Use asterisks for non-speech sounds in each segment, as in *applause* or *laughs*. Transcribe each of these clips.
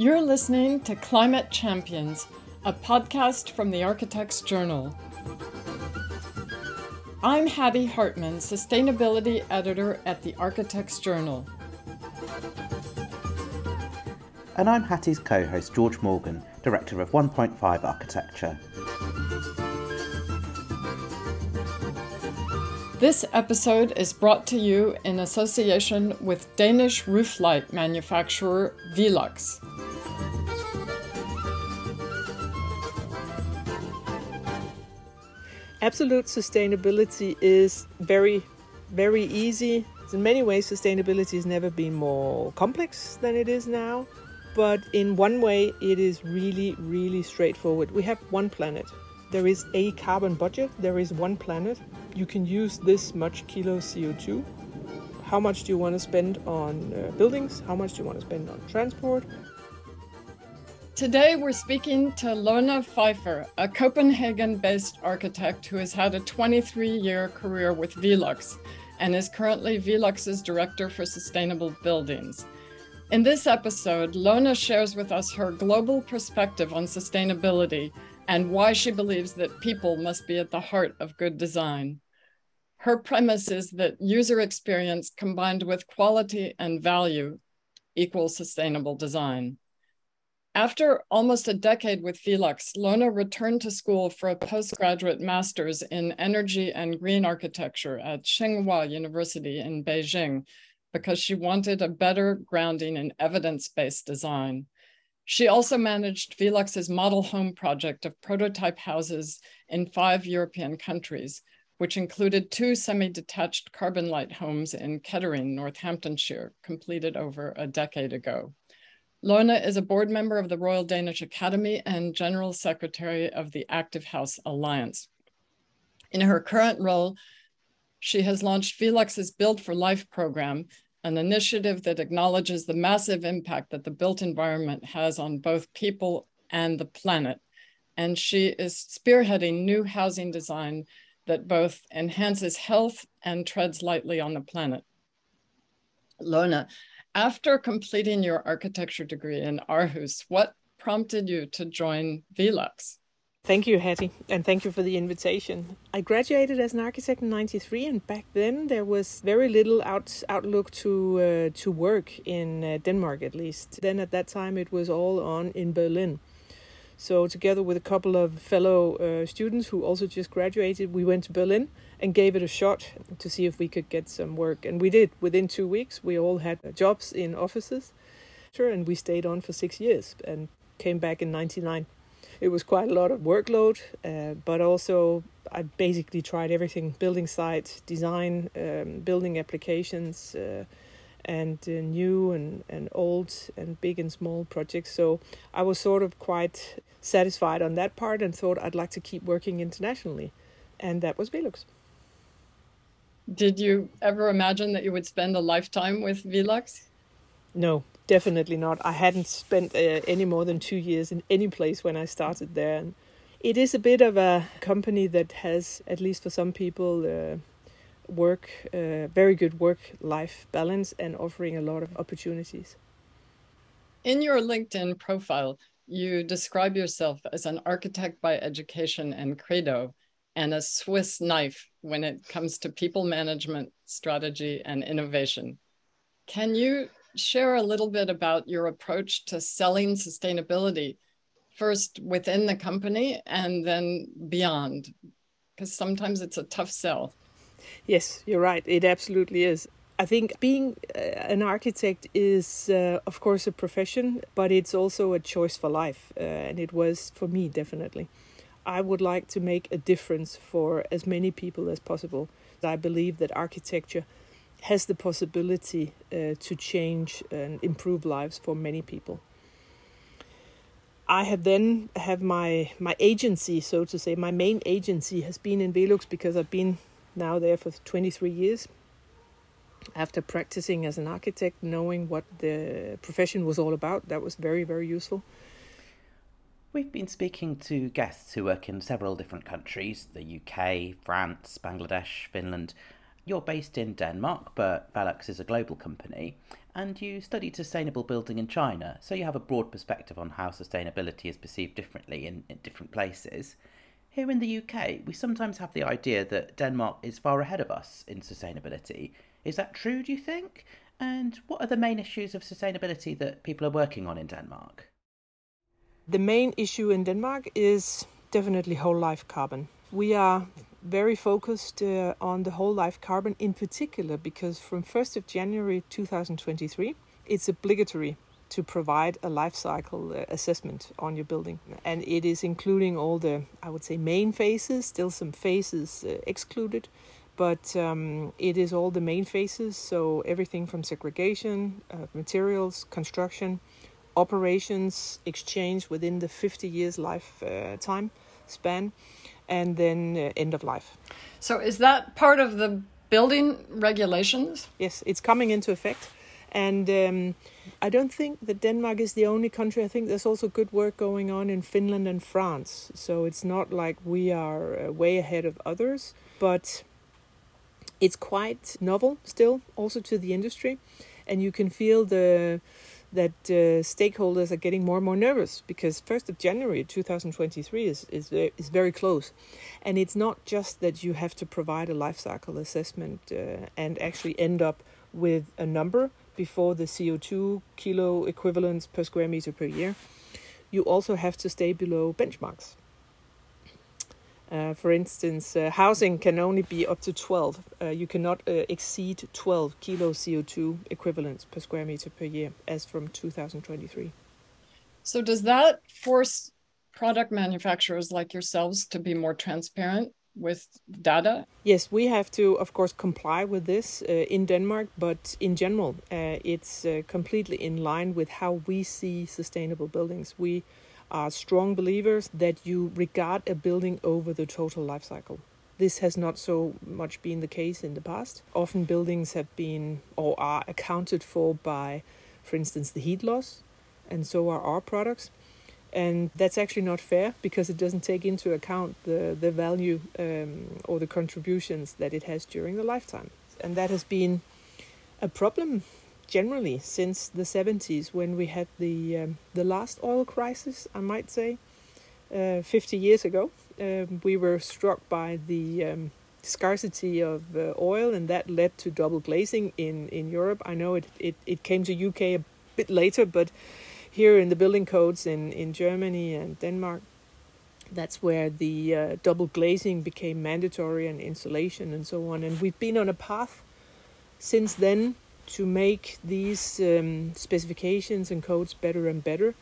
You're listening to Climate Champions, a podcast from the Architects Journal. I'm Hattie Hartman, Sustainability Editor at the Architects Journal. And I'm Hattie's co host, George Morgan, Director of 1.5 Architecture. This episode is brought to you in association with Danish roof light manufacturer Velux. Absolute sustainability is very, very easy. In many ways, sustainability has never been more complex than it is now. But in one way, it is really, really straightforward. We have one planet. There is a carbon budget. There is one planet. You can use this much kilo CO2. How much do you want to spend on uh, buildings? How much do you want to spend on transport? Today, we're speaking to Lone Feifer, a Copenhagen based architect who has had a 23 year career with Velux and is currently Velux's Director for Sustainable Buildings. In this episode, Lona shares with us her global perspective on sustainability and why she believes that people must be at the heart of good design. Her premise is that user experience combined with quality and value equals sustainable design. After almost a decade with Velux, Lone returned to school for a postgraduate master's in energy and green architecture at Tsinghua University in Beijing because she wanted a better grounding in evidence-based design. She also managed Velux's model home project of prototype houses in five European countries, which included two semi-detached carbon light homes in Kettering, Northamptonshire, completed over a decade ago. Lone is a board member of the Royal Danish Academy and General Secretary of the Active House Alliance. In her current role, she has launched Velux's Build for Life program, an initiative that acknowledges the massive impact that the built environment has on both people and the planet. And she is spearheading new housing design that both enhances health and treads lightly on the planet. Lone, after completing your architecture degree in Aarhus, what prompted you to join Velux? Thank you, Hattie, and thank you for the invitation. I graduated as an architect in '93, and back then there was very little out, outlook to uh, to work in uh, Denmark, at least. Then at that time, it was all on in Berlin. So together with a couple of fellow uh, students who also just graduated, we went to Berlin and gave it a shot to see if we could get some work. And we did. Within two weeks, we all had jobs in offices. And we stayed on for six years and came back in 99. It was quite a lot of workload, uh, but also I basically tried everything building sites, design, um, building applications, uh, and uh, new and, and old and big and small projects. So I was sort of quite satisfied on that part and thought I'd like to keep working internationally. And that was Velux. Did you ever imagine that you would spend a lifetime with Velux? No, definitely not. I hadn't spent uh, any more than two years in any place when I started there. And it is a bit of a company that has, at least for some people, uh, work, uh, very good work life balance and offering a lot of opportunities. In your LinkedIn profile, you describe yourself as an architect by education and credo and a Swiss knife when it comes to people management, strategy, and innovation. Can you share a little bit about your approach to selling sustainability, first within the company and then beyond? Because sometimes it's a tough sell. Yes, you're right. It absolutely is. I think being uh, an architect is, uh, of course, a profession, but it's also a choice for life. Uh, and it was for me, definitely. I would like to make a difference for as many people as possible. I believe that architecture has the possibility uh, to change and improve lives for many people. I have then have my my agency, so to say, my main agency has been in Velux because I've been now there for 23 years. After practicing as an architect, knowing what the profession was all about, that was very very useful. We've been speaking to guests who work in several different countries the UK, France, Bangladesh, Finland. you're based in Denmark, but Velux is a global company, and you studied sustainable building in China, so you have a broad perspective on how sustainability is perceived differently in, in different places. Here in the UK, we sometimes have the idea that Denmark is far ahead of us in sustainability. Is that true, do you think? And what are the main issues of sustainability that people are working on in Denmark? The main issue in Denmark is definitely whole life carbon. We are very focused uh, on the whole life carbon in particular because from 1st of January 2023 it's obligatory to provide a life cycle uh, assessment on your building and it is including all the I would say main phases still some phases uh, excluded but um, it is all the main phases so everything from segregation uh, materials construction operations exchange within the 50 years life uh, time span and then uh, end of life. So, is that part of the building regulations? Yes, it's coming into effect. And um, I don't think that Denmark is the only country. I think there's also good work going on in Finland and France. So it's not like we are uh, way ahead of others, but it's quite novel still, also to the industry. And you can feel the that uh, stakeholders are getting more and more nervous because 1st of January 2023 is, is, is very close. And it's not just that you have to provide a life cycle assessment uh, and actually end up with a number before the CO2 kilo equivalents per square meter per year. You also have to stay below benchmarks. Uh, for instance, uh, housing can only be up to 12. Uh, you cannot uh, exceed 12 kilo CO2 equivalents per square meter per year as from 2023. So, does that force product manufacturers like yourselves to be more transparent with data? Yes, we have to, of course, comply with this uh, in Denmark, but in general, uh, it's completely in line with how we see sustainable buildings. We are strong believers that you regard a building over the total life cycle. This has not so much been the case in the past. Often buildings have been or are accounted for by, for instance, the heat loss, and so are our products. And that's actually not fair because it doesn't take into account the, the value um, or the contributions that it has during the lifetime. And that has been a problem generally since the 70s when we had the um, the last oil crisis, I might say, uh, 50 years ago. Um, we were struck by the um, scarcity of uh, oil, and that led to double glazing in in Europe. I know it, it it came to UK a bit later, but here in the building codes in in Germany and Denmark. That's where the uh, double glazing became mandatory and insulation and so on. And we've been on a path since then to make these um, specifications and codes better and better.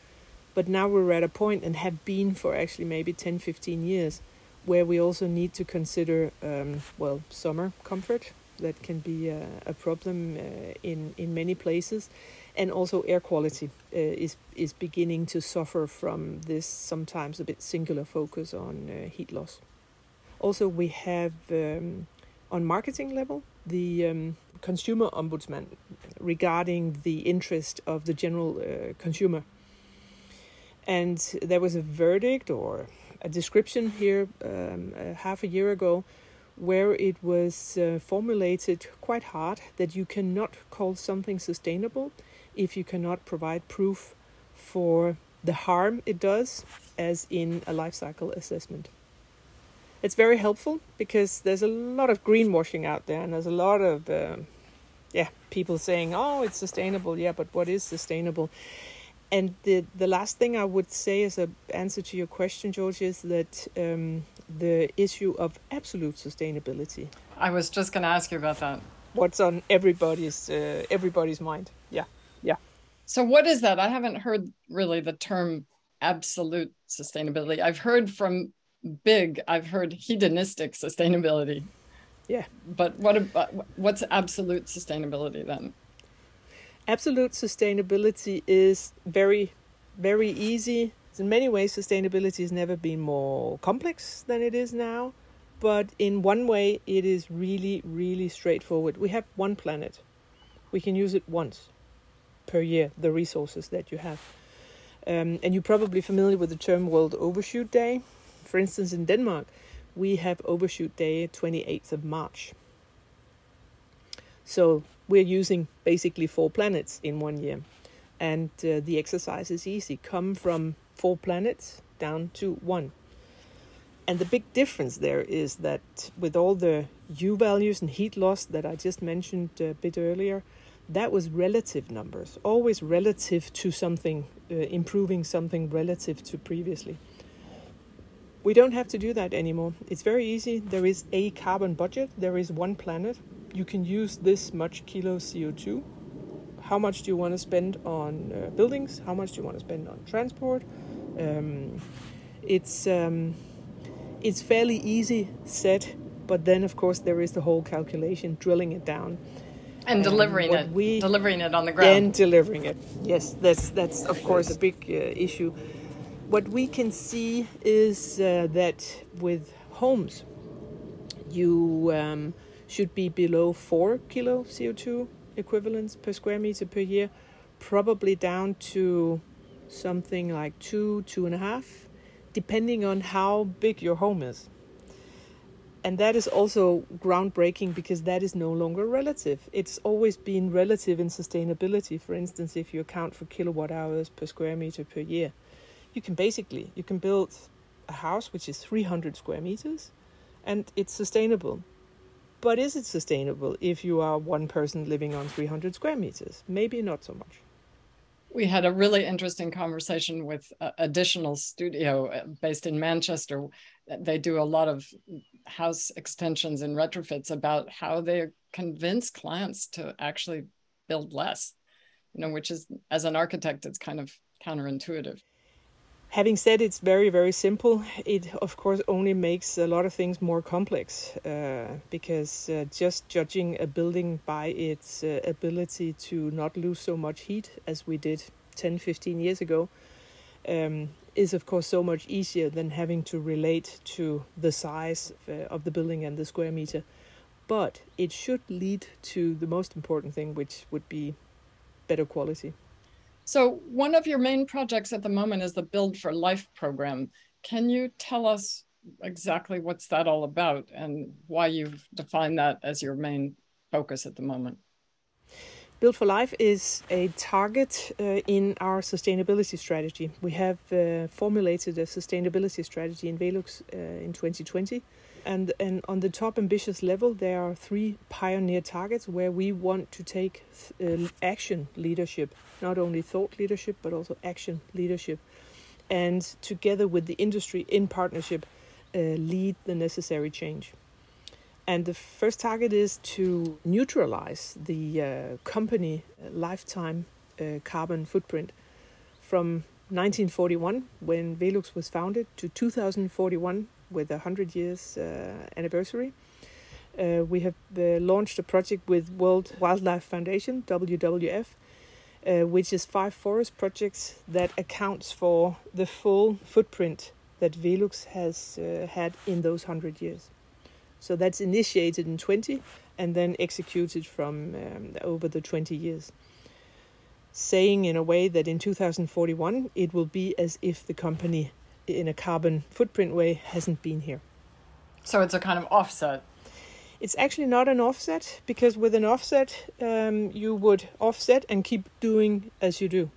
But now we're at a point and have been for actually maybe 10, 15 years where we also need to consider, um, well, summer comfort. That can be a, a problem uh, in, in many places. And also air quality uh, is, is beginning to suffer from this sometimes a bit singular focus on uh, heat loss. Also, we have um, on marketing level the um, consumer ombudsman regarding the interest of the general uh, consumer. And there was a verdict or a description here um, uh, half a year ago where it was uh, formulated quite hard that you cannot call something sustainable if you cannot provide proof for the harm it does, as in a life cycle assessment it's very helpful because there's a lot of greenwashing out there, and there's a lot of uh, yeah people saying, "Oh, it's sustainable." Yeah, but what is sustainable? And the the last thing I would say as an answer to your question, George, is that um, the issue of absolute sustainability. I was just going to ask you about that. What's on everybody's uh, everybody's mind? Yeah, yeah. So what is that? I haven't heard really the term absolute sustainability. I've heard from big, I've heard hedonistic sustainability. Yeah. But what about uh, what's absolute sustainability then? Absolute sustainability is very, very easy. In many ways, sustainability has never been more complex than it is now. But in one way, it is really, really straightforward. We have one planet. We can use it once per year, the resources that you have. Um, and you're probably familiar with the term World Overshoot Day. For instance, in Denmark, we have Overshoot Day 28th of March. So we're using basically four planets in one year. And uh, the exercise is easy. Come from four planets down to one. And the big difference there is that with all the U values and heat loss that I just mentioned a bit earlier, that was relative numbers, always relative to something, uh, improving something relative to previously. We don't have to do that anymore. It's very easy. There is a carbon budget, there is one planet. You can use this much kilo CO2. How much do you want to spend on uh, buildings? How much do you want to spend on transport? Um, it's. Um, it's fairly easy set, but then of course there is the whole calculation, drilling it down, and delivering it, we, delivering it on the ground, and delivering it. Yes, that's that's of course a big uh, issue. What we can see is uh, that with homes, you um, should be below four kilo CO2 equivalents per square meter per year, probably down to something like two, two and a half depending on how big your home is. And that is also groundbreaking because that is no longer relative. It's always been relative in sustainability. For instance, if you account for kilowatt hours per square meter per year, you can basically you can build a house which is 300 square meters and it's sustainable. But is it sustainable if you are one person living on 300 square meters? Maybe not so much we had a really interesting conversation with uh, Additional Studio uh, based in Manchester. They do a lot of house extensions and retrofits about how they convince clients to actually build less, you know, which is, as an architect, it's kind of counterintuitive. Having said it's very, very simple, it of course only makes a lot of things more complex uh, because uh, just judging a building by its uh, ability to not lose so much heat as we did 10, 15 years ago um, is of course so much easier than having to relate to the size of, uh, the building and the square meter. But it should lead to the most important thing, which would be better quality. So, one of your main projects at the moment is the Build for Life program. Can you tell us exactly what's that all about and why you've defined that as your main focus at the moment? Build for Life is a target uh, in our sustainability strategy. We have uh, formulated a sustainability strategy in Velux uh, in 2020 and and on the top ambitious level there are three pioneer targets where we want to take uh, action leadership not only thought leadership but also action leadership. And together with the industry in partnership uh, lead the necessary change and the first target is to neutralize the uh, company lifetime uh, carbon footprint from 1941 when Velux was founded to 2041 with a 100 years uh, anniversary. Uh, we have uh, launched a project with World Wildlife Foundation, WWF, uh, which is five forest projects that accounts for the full footprint that Velux has uh, had in those 100 years. So that's initiated in 20 and then executed from um, over the 20 years. Saying in a way that in 2041 it will be as if the company in a carbon footprint way hasn't been here. So it's a kind of offset. It's actually not an offset because with an offset, um, you would offset and keep doing as you do.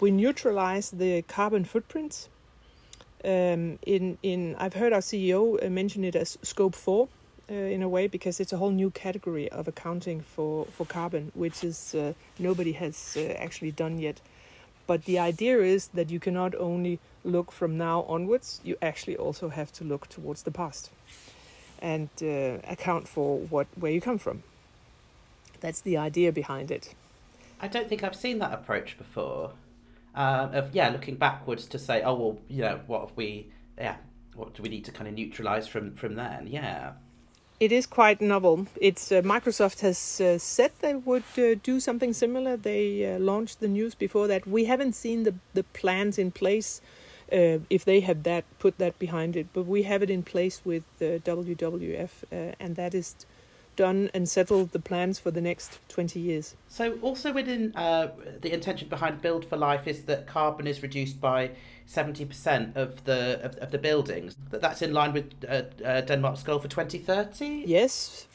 We neutralize the carbon footprints. Um, in in I've heard our CEO uh, mention it as scope four, uh, in a way because it's a whole new category of accounting for for carbon, which is uh, nobody has uh, actually done yet. But the idea is that you cannot only look from now onwards, you actually also have to look towards the past and uh, account for what where you come from. That's the idea behind it. I don't think I've seen that approach before. Uh, of yeah, looking backwards to say, oh well, you know, what have we? Yeah, what do we need to kind of neutralize from from then? Yeah. It is quite novel. It's uh, Microsoft has uh, said they would uh, do something similar. They uh, launched the news before that. We haven't seen the the plans in place uh, if they have that put that behind it. But we have it in place with uh, WWF, and that is done and settled the plans for the next 20 years. So, also within uh, the intention behind Build for Life is that carbon is reduced by 70% of the of, of the buildings. That that's in line with uh, uh, Denmark's goal for 2030. Yes,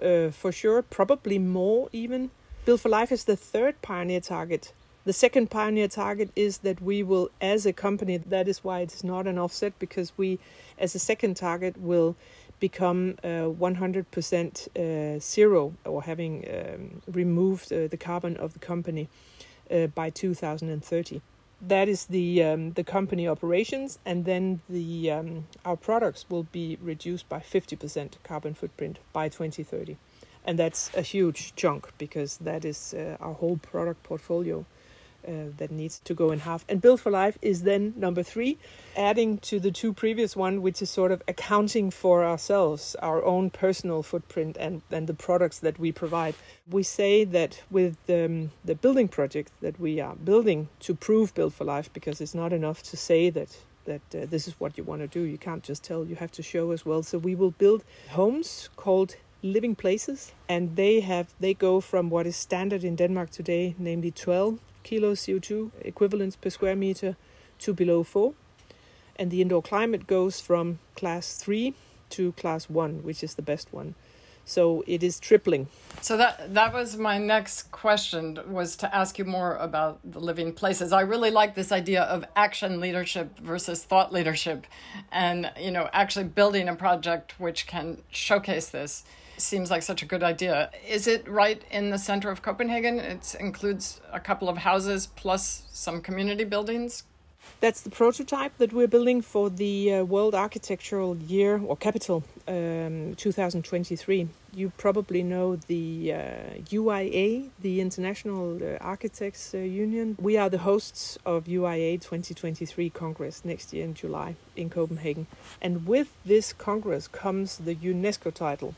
uh, for sure, probably more even. Build for Life is the third pioneer target. The second pioneer target is that we will, as a company, that is why it's not an offset, because we, as a second target, will become uh, 100% uh, zero or having um, removed uh, the carbon of the company uh, by 2030 that is the um, the company operations, and then the um, our products will be reduced by fifty percent carbon footprint by twenty thirty, and that's a huge chunk because that is uh, our whole product portfolio uh, that needs to go in half. And Build for Life is then number three, adding to the two previous one, which is sort of accounting for ourselves, our own personal footprint and, and the products that we provide. We say that with um, the building project that we are building to prove Build for Life, because it's not enough to say that that uh, this is what you want to do. You can't just tell, you have to show as well. So we will build homes called living places and they have they go from what is standard in Denmark today namely 12 kilos CO2 equivalents per square meter to below 4. And the indoor climate goes from class 3 to class 1, which is the best one. So it is tripling. So that that was my next question was to ask you more about the living places. I really like this idea of action leadership versus thought leadership and you know actually building a project which can showcase this seems like such a good idea. Is it right in the center of Copenhagen? It includes a couple of houses plus some community buildings. That's the prototype that we're building for the uh, World Architectural Year or Capital um, 2023. You probably know the uh, UIA, the International uh, Architects uh, Union. We are the hosts of UIA 2023 Congress next year in July in Copenhagen. And with this Congress comes the UNESCO title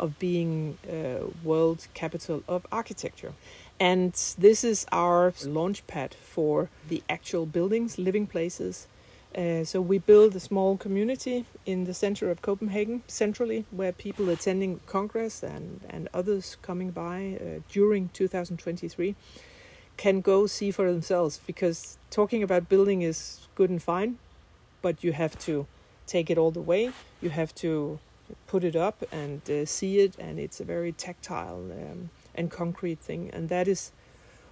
of being uh, world capital of architecture. And this is our launch pad for the actual buildings, living places. Uh, so we build a small community in the center of Copenhagen, centrally, where people attending Congress and, and others coming by uh, during 2023 can go see for themselves. Because talking about building is good and fine, but you have to take it all the way. You have to put it up and uh, see it, and it's a very tactile um, and concrete thing. And that is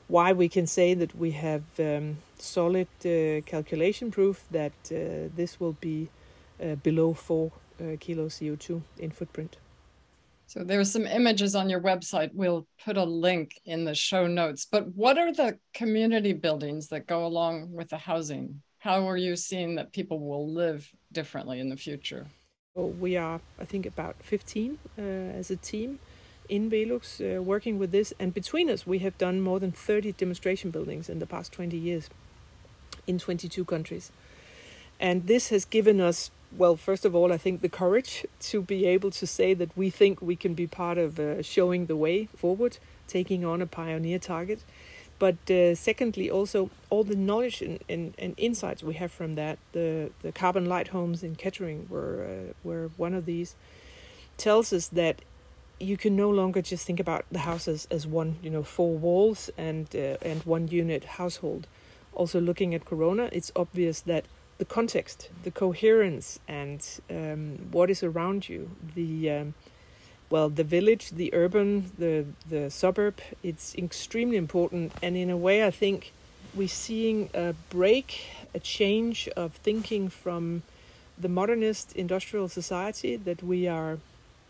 why we can say that we have um, solid uh, calculation proof that uh, this will be uh, below four uh, kilos CO2 in footprint. So there are some images on your website. We'll put a link in the show notes. But what are the community buildings that go along with the housing? How are you seeing that people will live differently in the future? We are, I think, about 15 uh, as a team in Velux uh, working with this. And between us, we have done more than 30 demonstration buildings in the past 20 years in 22 countries. And this has given us, well, first of all, I think the courage to be able to say that we think we can be part of uh, showing the way forward, taking on a pioneer target. But uh, secondly, also all the knowledge and, and, and, insights we have from that. The the carbon light homes in Kettering were uh, were one of these. Tells us that you can no longer just think about the house as, as one, you know, four walls and uh, and one unit household. Also, looking at Corona, it's obvious that the context, the coherence, and um, what is around you, the um, well the village the urban the the suburb it's extremely important. And in a way i think we're seeing a break a change of thinking from the modernist industrial society that we are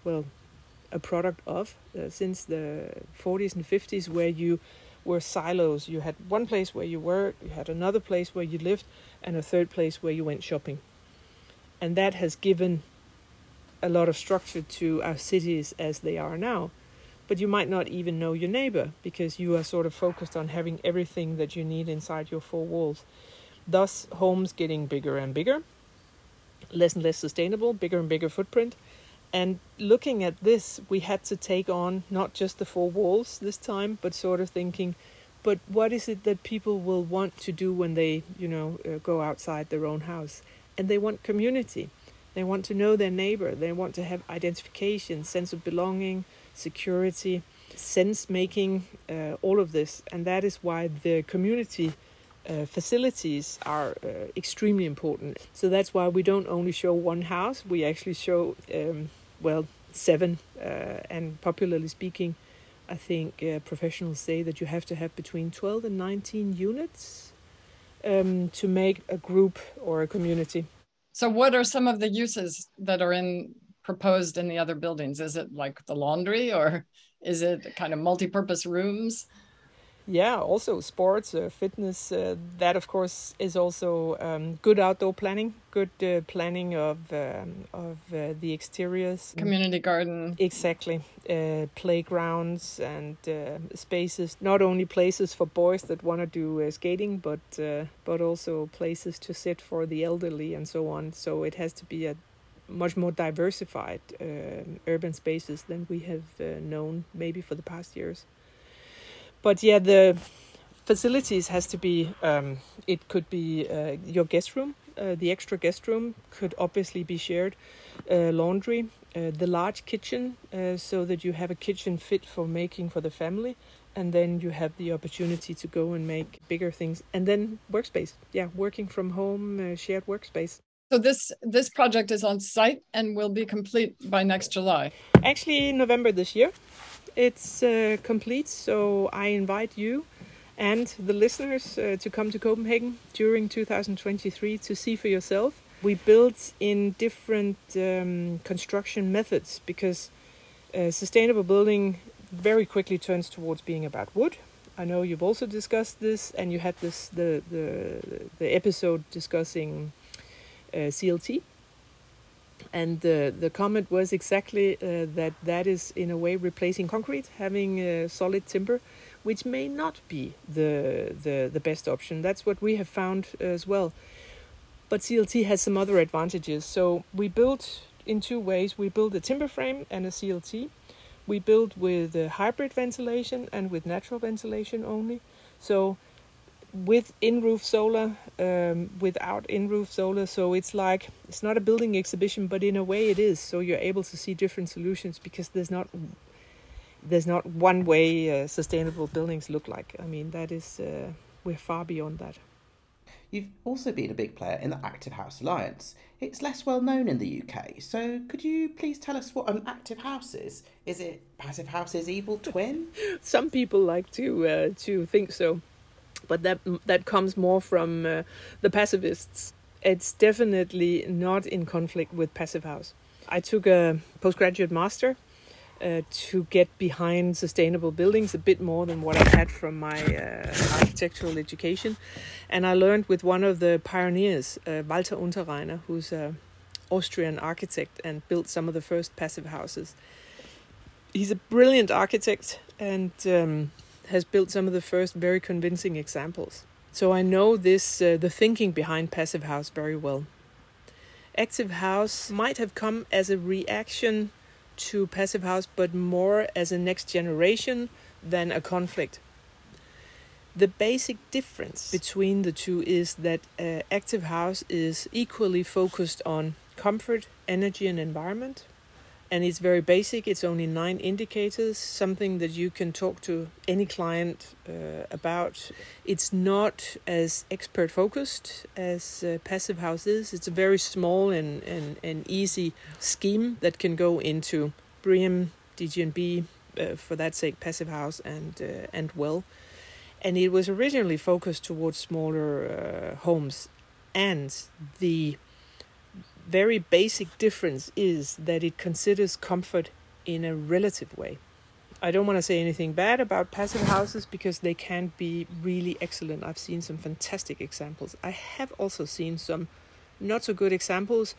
well a product of uh, since the 40s and 50s where you were silos. You had one place where you worked you had another place where you lived and a third place where you went shopping. And that has given a lot of structure to our cities as they are now. But you might not even know your neighbor because you are sort of focused on having everything that you need inside your four walls. Thus, homes getting bigger and bigger, less and less sustainable, bigger and bigger footprint. And looking at this, we had to take on not just the four walls this time, but sort of thinking, but what is it that people will want to do when they, you know, uh, go outside their own house? And they want community they want to know their neighbor. They want to have identification, sense of belonging, security, sense making, uh, all of this. And that is why the community uh, facilities are uh, extremely important. So that's why we don't only show one house, we actually show, um, well, seven. Uh, and popularly speaking, I think uh, professionals say that you have to have between 12 and 19 units um, to make a group or a community. So, what are some of the uses that are in proposed in the other buildings? Is it like the laundry, or is it kind of multi-purpose rooms? Yeah also sports uh, fitness uh, that of course is also um, good outdoor planning good uh, planning of um, of uh, the exteriors. Community garden. Exactly. Uh, playgrounds and uh, spaces not only places for boys that want to do skating but but also places to sit for the elderly and so on. So it has to be a much more diversified urban spaces than we have known maybe for the past years but yeah, the facilities has to be. Um, it could be uh, your guest room. Uh, the extra guest room could obviously be shared. Uh, laundry, uh, the large kitchen, uh, so that you have a kitchen fit for making for the family, and then you have the opportunity to go and make bigger things. And then workspace, yeah, working from home, uh, shared workspace. So this this project is on site and will be complete by next July. Actually, November this year it's uh, complete. So I invite you and the listeners uh, to come to Copenhagen during 2023 to see for yourself. We built in different um, construction methods because uh, sustainable building very quickly turns towards being about wood. I know you've also discussed this, and you had this the the the episode discussing uh, CLT and the the comment was exactly uh, that that is in a way replacing concrete, having uh, solid timber, which may not be the the the best option. That's what we have found as well. But CLT has some other advantages. So we built in two ways. We built a timber frame and a CLT. We built with a hybrid ventilation and with natural ventilation only. So with in roof solar, um, without in roof solar. So it's like it's not a building exhibition, but in a way it is. So you're able to see different solutions because there's not there's not one way uh, sustainable buildings look like. I mean that is uh, we're far beyond that. You've also been a big player in the Active House Alliance. It's less well known in the UK, so could you please tell us what an active house is? Is it Passive House's evil twin? *laughs* Some people like to uh, to think so but that that comes more from uh, the passivists. It's definitely not in conflict with Passive House. I took a postgraduate master uh, to get behind sustainable buildings a bit more than what I had from my uh, architectural education. And I learned with one of the pioneers, uh, Walter Unterrainer, who's an Austrian architect and built some of the first passive houses. He's a brilliant architect and um, has built some of the first very convincing examples. So I know this uh, the thinking behind passive house very well. Active house might have come as a reaction to passive house, but more as a next generation than a conflict. The basic difference between the two is that uh, active house is equally focused on comfort, energy, and environment, and it's very basic. It's only nine indicators, something that you can talk to any client uh, about. It's not as expert focused as uh, Passive House is. It's a very small and, and, and easy scheme that can go into BREEAM, DGNB, uh, for that sake, Passive House, and, uh, and Well. And it was originally focused towards smaller uh, homes. And the very basic difference is that it considers comfort in a relative way. I don't want to say anything bad about passive houses because they can be really excellent. I've seen some fantastic examples. I have also seen some not so good examples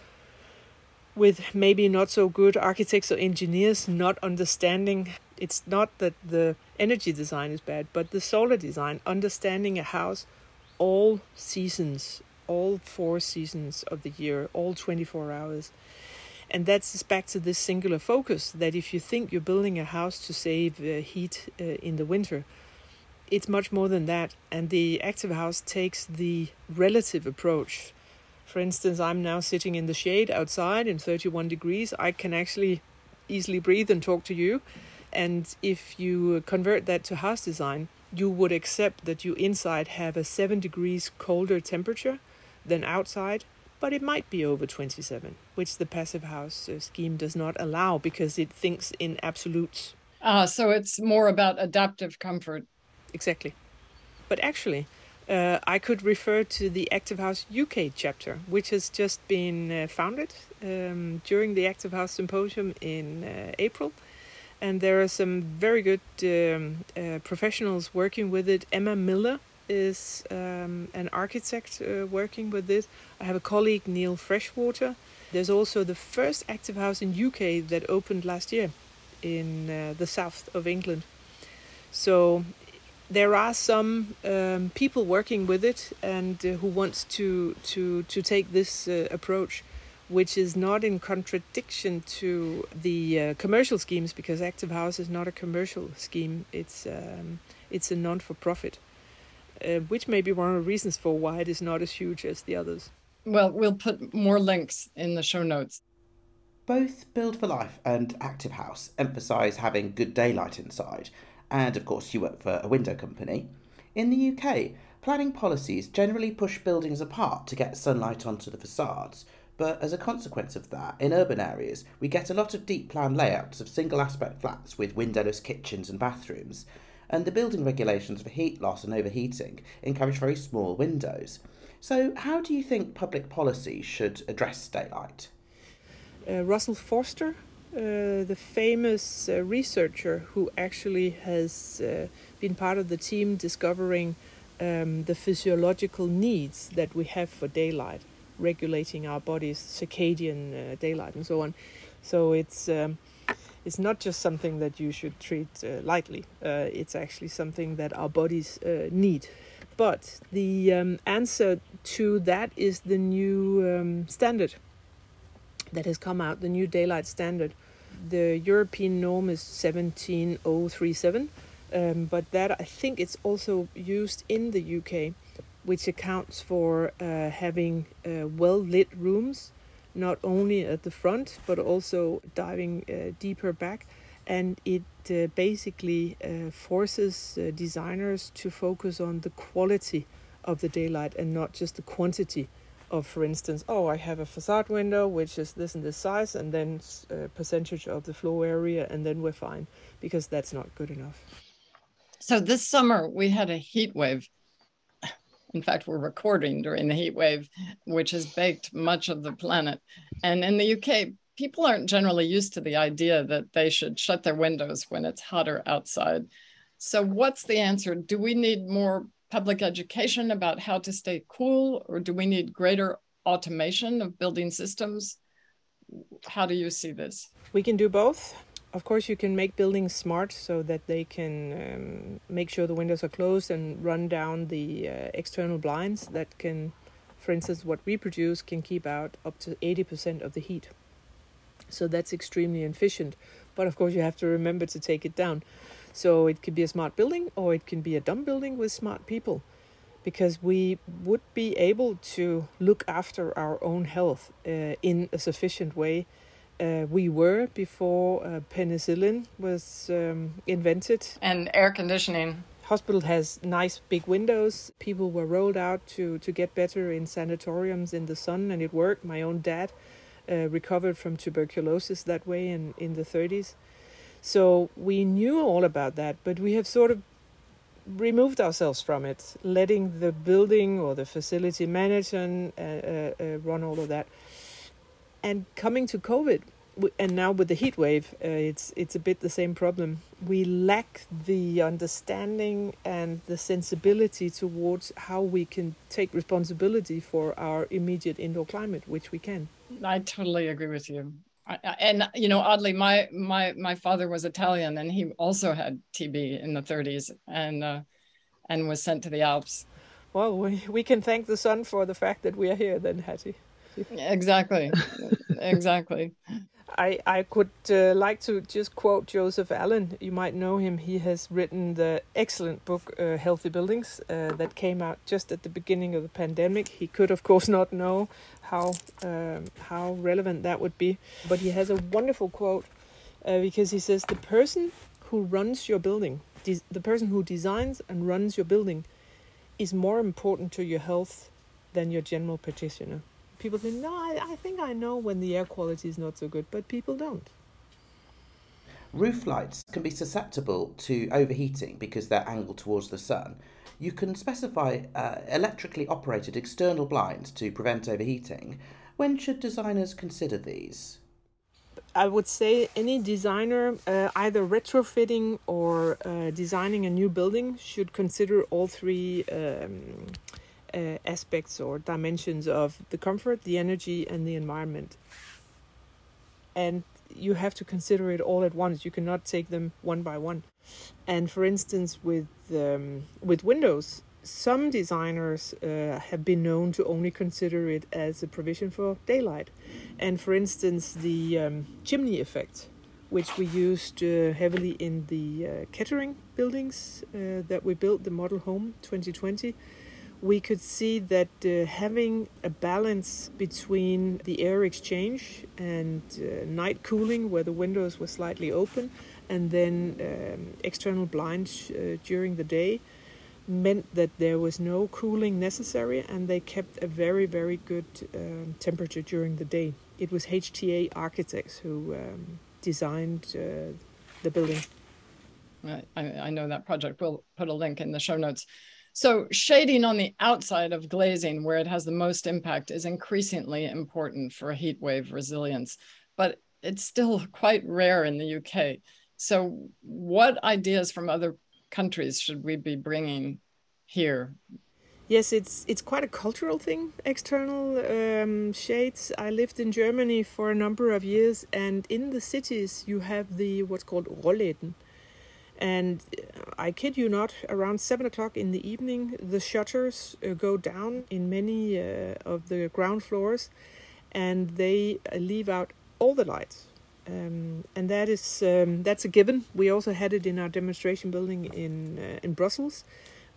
with maybe not so good architects or engineers not understanding. It's not that the energy design is bad, but the solar design, understanding a house all seasons all four seasons of the year, all 24 hours. And that's back to this singular focus that if you think you're building a house to save uh, heat uh, in the winter, it's much more than that. And the active house takes the relative approach. For instance, I'm now sitting in the shade outside in 31 degrees. I can actually easily breathe and talk to you. And if you convert that to house design, you would accept that you inside have a 7 degrees colder temperature than outside, but it might be over 27, which the passive house uh, scheme does not allow because it thinks in absolutes. Ah, so it's more about adaptive comfort. Exactly. But actually, uh, I could refer to the Active House UK chapter, which has just been uh, founded um, during the Active House Symposium in uh, April. And there are some very good um, uh, professionals working with it. Emma Miller is um, an architect uh, working with this. I have a colleague, Neil Freshwater. There's also the first Active House in UK that opened last year in uh, the south of England. So there are some um, people working with it and uh, who wants to to to take this uh, approach which is not in contradiction to the uh, commercial schemes because active house is not a commercial scheme it's um, it's a non for profit uh, which may be one of the reasons for why it is not as huge as the others. Well we'll put more links in the show notes. Both build for life and active house emphasize having good daylight inside. And of course you work for a window company. In the UK, planning policies generally push buildings apart to get sunlight onto the facades, but as a consequence of that, in urban areas, we get a lot of deep plan layouts of single aspect flats with windowless kitchens and bathrooms, and the building regulations for heat loss and overheating encourage very small windows. So, how do you think public policy should address daylight? Uh, Russell Foster uh, the famous uh, researcher who actually has uh, been part of the team discovering um, the physiological needs that we have for daylight, regulating our bodies, circadian uh, daylight and so on. So it's um, it's not just something that you should treat uh, lightly. it's actually something that our bodies need. But the um, answer to that is the new um, standard that has come out, the new daylight standard. The European norm is 17037, um, but that I think it's also used in the UK, which accounts for uh, having uh, well lit rooms, not only at the front but also diving uh, deeper back. And it uh, basically uh, forces uh, designers to focus on the quality of the daylight and not just the quantity of, for instance, oh, I have a facade window which is this and this size, and then a uh, percentage of the floor area, and then we're fine because that's not good enough. So this summer we had a heat wave. In fact, we're recording during the heat wave, which has baked much of the planet. And in the UK, people aren't generally used to the idea that they should shut their windows when it's hotter outside. So, what's the answer? Do we need more public education about how to stay cool, or do we need greater automation of building systems? How do you see this? We can do both. Of course, you can make buildings smart so that they can um, make sure the windows are closed and run down the uh, external blinds that can, for instance, what we produce can keep out up to 80% of the heat. So that's extremely efficient. But of course, you have to remember to take it down. So it could be a smart building or it can be a dumb building with smart people because we would be able to look after our own health uh, in a sufficient way. Uh, we were before uh, penicillin was um, invented. And air conditioning. Hospital has nice big windows. People were rolled out to, to get better in sanatoriums in the sun, and it worked. My own dad uh, recovered from tuberculosis that way in, in the 30s. So we knew all about that, but we have sort of removed ourselves from it, letting the building or the facility manager uh, uh, uh, run all of that. And coming to COVID, and now with the heat wave, uh, it's it's a bit the same problem. We lack the understanding and the sensibility towards how we can take responsibility for our immediate indoor climate, which we can. I totally agree with you and you know oddly my my my father was italian and he also had tb in the 30s and uh, and was sent to the alps well we, we can thank the sun for the fact that we are here then hattie exactly exactly I, I could uh, like to just quote Joseph Allen. You might know him. He has written the excellent book uh, Healthy Buildings uh, that came out just at the beginning of the pandemic. He could, of course, not know how um, how relevant that would be, but he has a wonderful quote uh, because he says the person who runs your building, the person who designs and runs your building, is more important to your health than your general practitioner people think, no, I, I think I know when the air quality is not so good, but people don't. Roof lights can be susceptible to overheating because they're angled towards the sun. You can specify uh, electrically operated external blinds to prevent overheating. When should designers consider these? I would say any designer, uh, either retrofitting or uh, designing a new building, should consider all three um, uh, aspects or dimensions of the comfort, the energy, and the environment. And you have to consider it all at once. You cannot take them one by one. And for instance, with um, with Windows, some designers uh, have been known to only consider it as a provision for daylight. And for instance, the um, chimney effect, which we used uh, heavily in the uh, Kettering buildings uh, that we built, the Model Home 2020, we could see that uh, having a balance between the air exchange and uh, night cooling, where the windows were slightly open, and then um, external blinds during the day meant that there was no cooling necessary and they kept a very, very good um, temperature during the day. It was HTA Architects who um, designed uh, the building. I, I know that project. We'll put a link in the show notes. So, shading on the outside of glazing where it has the most impact is increasingly important for heat wave resilience, but it's still quite rare in the UK. So, what ideas from other countries should we be bringing here? Yes, it's it's quite a cultural thing. External um, shades. I lived in Germany for a number of years, and in the cities you have the what's called Rollläden, and I kid you not, around seven o'clock in the evening, the shutters uh, go down in many uh, of the ground floors, and they uh, leave out all the lights. Um, and that is um, that's a given. We also had it in our demonstration building in uh, in Brussels,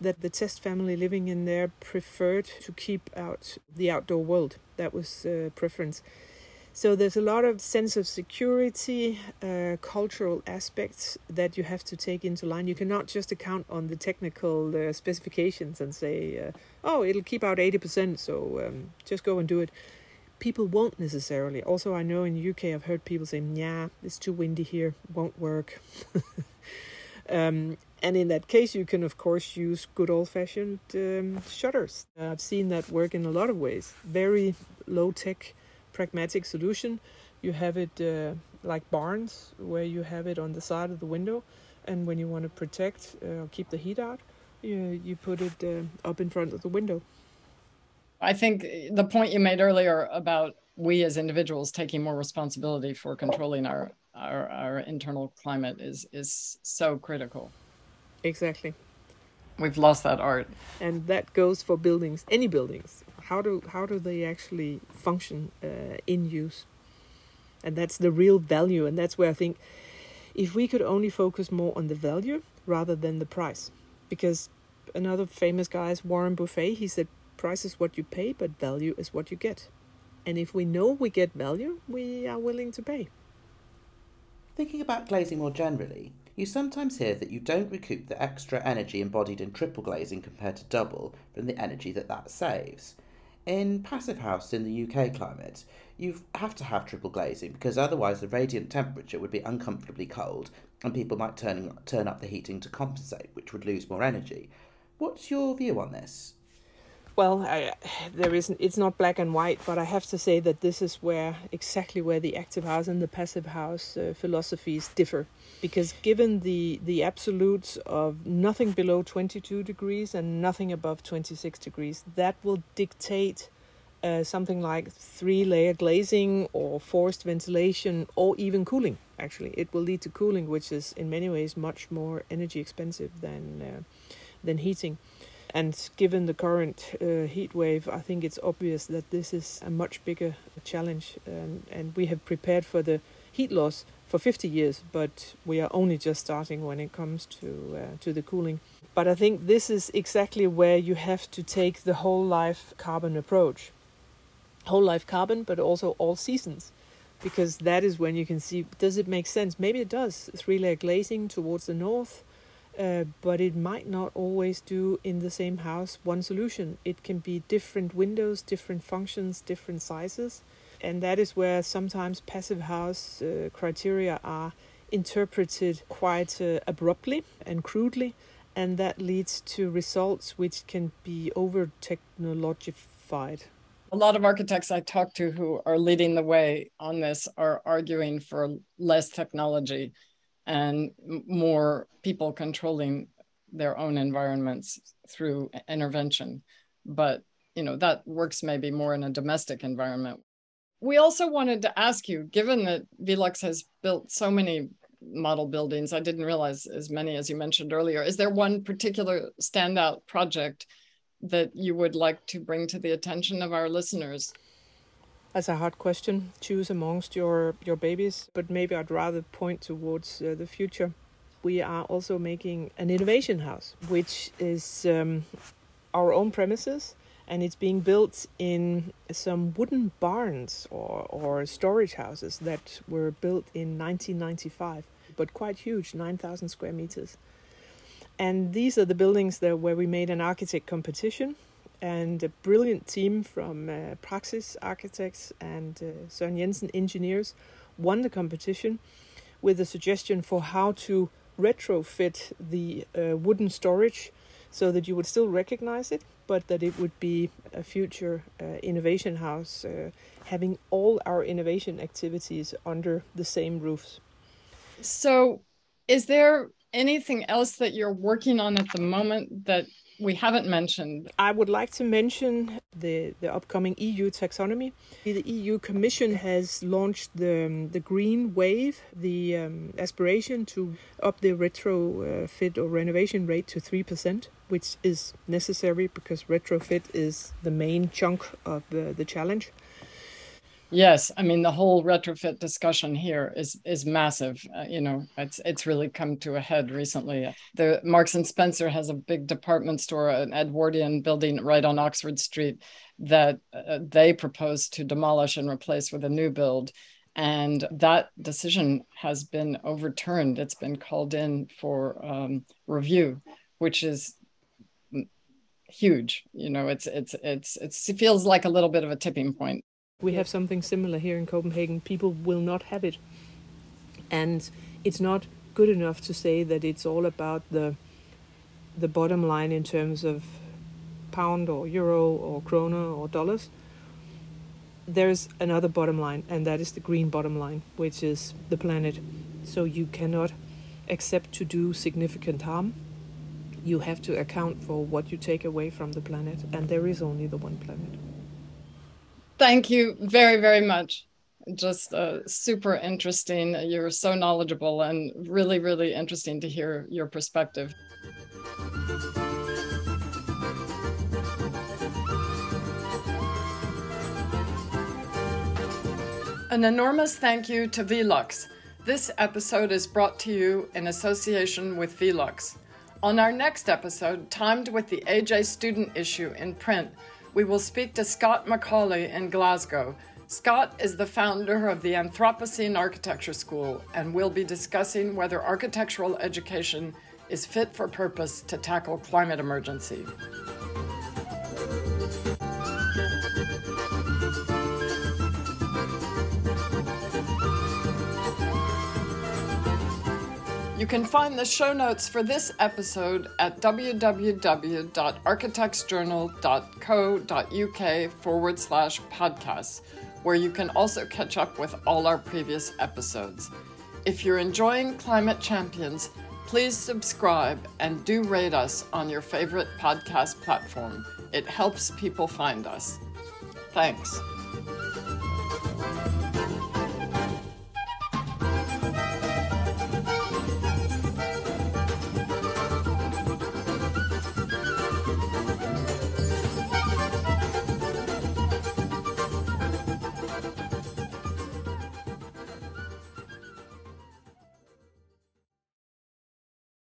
that the test family living in there preferred to keep out the outdoor world. That was uh, preference. So there's a lot of sense of security, uh, cultural aspects that you have to take into line. You cannot just account on the technical uh, specifications and say, uh, "Oh, it'll keep out eighty percent, so um, just go and do it." people won't necessarily. Also, I know in the UK I've heard people say, "Yeah, it's too windy here, won't work." *laughs* um, and in that case, you can of course use good old-fashioned um, shutters. I've seen that work in a lot of ways. Very low-tech, pragmatic solution. You have it uh, like barns, where you have it on the side of the window, and when you want to protect uh, or keep the heat out, you you put it uh, up in front of the window. I think the point you made earlier about we as individuals taking more responsibility for controlling our our, our internal climate is is so critical. Exactly. We've lost that art. And that goes for buildings, any buildings. How do how do they actually function uh, in use? And that's the real value, and that's where I think if we could only focus more on the value rather than the price, because another famous guy is Warren Buffett. He said price is what you pay, but value is what you get. And if we know we get value, we are willing to pay. Thinking about glazing more generally, you sometimes hear that you don't recoup the extra energy embodied in triple glazing compared to double from the energy that that saves. In Passive House in the UK climate, you have to have triple glazing because otherwise the radiant temperature would be uncomfortably cold and people might turn, turn up the heating to compensate, which would lose more energy. What's your view on this? Well, I, there isn't. It's not black and white, but I have to say that this is where exactly where the active house and the passive house uh, philosophies differ, because given the the absolutes of nothing below twenty two degrees and nothing above twenty six degrees, that will dictate uh, something like three layer glazing or forced ventilation or even cooling. Actually, it will lead to cooling, which is in many ways much more energy expensive than uh, than heating. And given the current uh, heat wave, I think it's obvious that this is a much bigger challenge. Um, and we have prepared for the heat loss for 50 years, but we are only just starting when it comes to uh, to the cooling. But I think this is exactly where you have to take the whole life carbon approach. Whole life carbon, but also all seasons. Because that is when you can see does it make sense? Maybe it does. Three layer glazing towards the north, Uh, but it might not always do in the same house one solution. It can be different windows, different functions, different sizes, and that is where sometimes passive house uh, criteria are interpreted quite uh, abruptly and crudely, and that leads to results which can be over technologified. A lot of architects I talk to who are leading the way on this are arguing for less technology and more people controlling their own environments through intervention. But you know that works maybe more in a domestic environment. We also wanted to ask you, given that Velux has built so many model buildings, I didn't realize as many as you mentioned earlier. Is there one particular standout project that you would like to bring to the attention of our listeners? That's a hard question. Choose amongst your your babies, but maybe I'd rather point towards uh, the future. We are also making an innovation house, which is um, our own premises, and it's being built in some wooden barns or or storage houses that were built in 1995, but quite huge, 9,000 square meters. And these are the buildings that where we made an architect competition and a brilliant team from uh, Praxis Architects and uh, Søren Jensen Engineers won the competition with a suggestion for how to retrofit the uh, wooden storage so that you would still recognize it, but that it would be a future uh, innovation house uh, having all our innovation activities under the same roofs. So, is there anything else that you're working on at the moment that we haven't mentioned? I would like to mention the, the upcoming EU taxonomy. The EU Commission has launched the, um, the Green Wave, the um, aspiration to up the retrofit or renovation rate to 3%, which is necessary because retrofit is the main chunk of the, the challenge. Yes, I mean the whole retrofit discussion here is is massive. Uh, you know, it's it's really come to a head recently. The Marks and Spencer has a big department store, an Edwardian building right on Oxford Street, that uh, they propose to demolish and replace with a new build, and that decision has been overturned. It's been called in for um, review, which is huge. You know, it's it's it's it's it feels like a little bit of a tipping point we have something similar here in Copenhagen. People will not have it. And it's not good enough to say that it's all about the the bottom line in terms of pound or euro or krona or dollars. There's another bottom line, and that is the green bottom line, which is the planet. So you cannot accept to do significant harm. You have to account for what you take away from the planet, and there is only the one planet. Thank you very, very much. Just uh, super interesting. You're so knowledgeable and really, really interesting to hear your perspective. An enormous thank you to Velux. This episode is brought to you in association with Velux. On our next episode, timed with the AJ student issue in print, we will speak to Scott McAulay in Glasgow. Scott is the founder of the Anthropocene Architecture School and we'll be discussing whether architectural education is fit for purpose to tackle climate emergency. Can find the show notes for this episode at www.architectsjournal.co.uk forward slash podcasts, where you can also catch up with all our previous episodes. If you're enjoying Climate Champions, please subscribe and do rate us on your favorite podcast platform. It helps people find us. Thanks.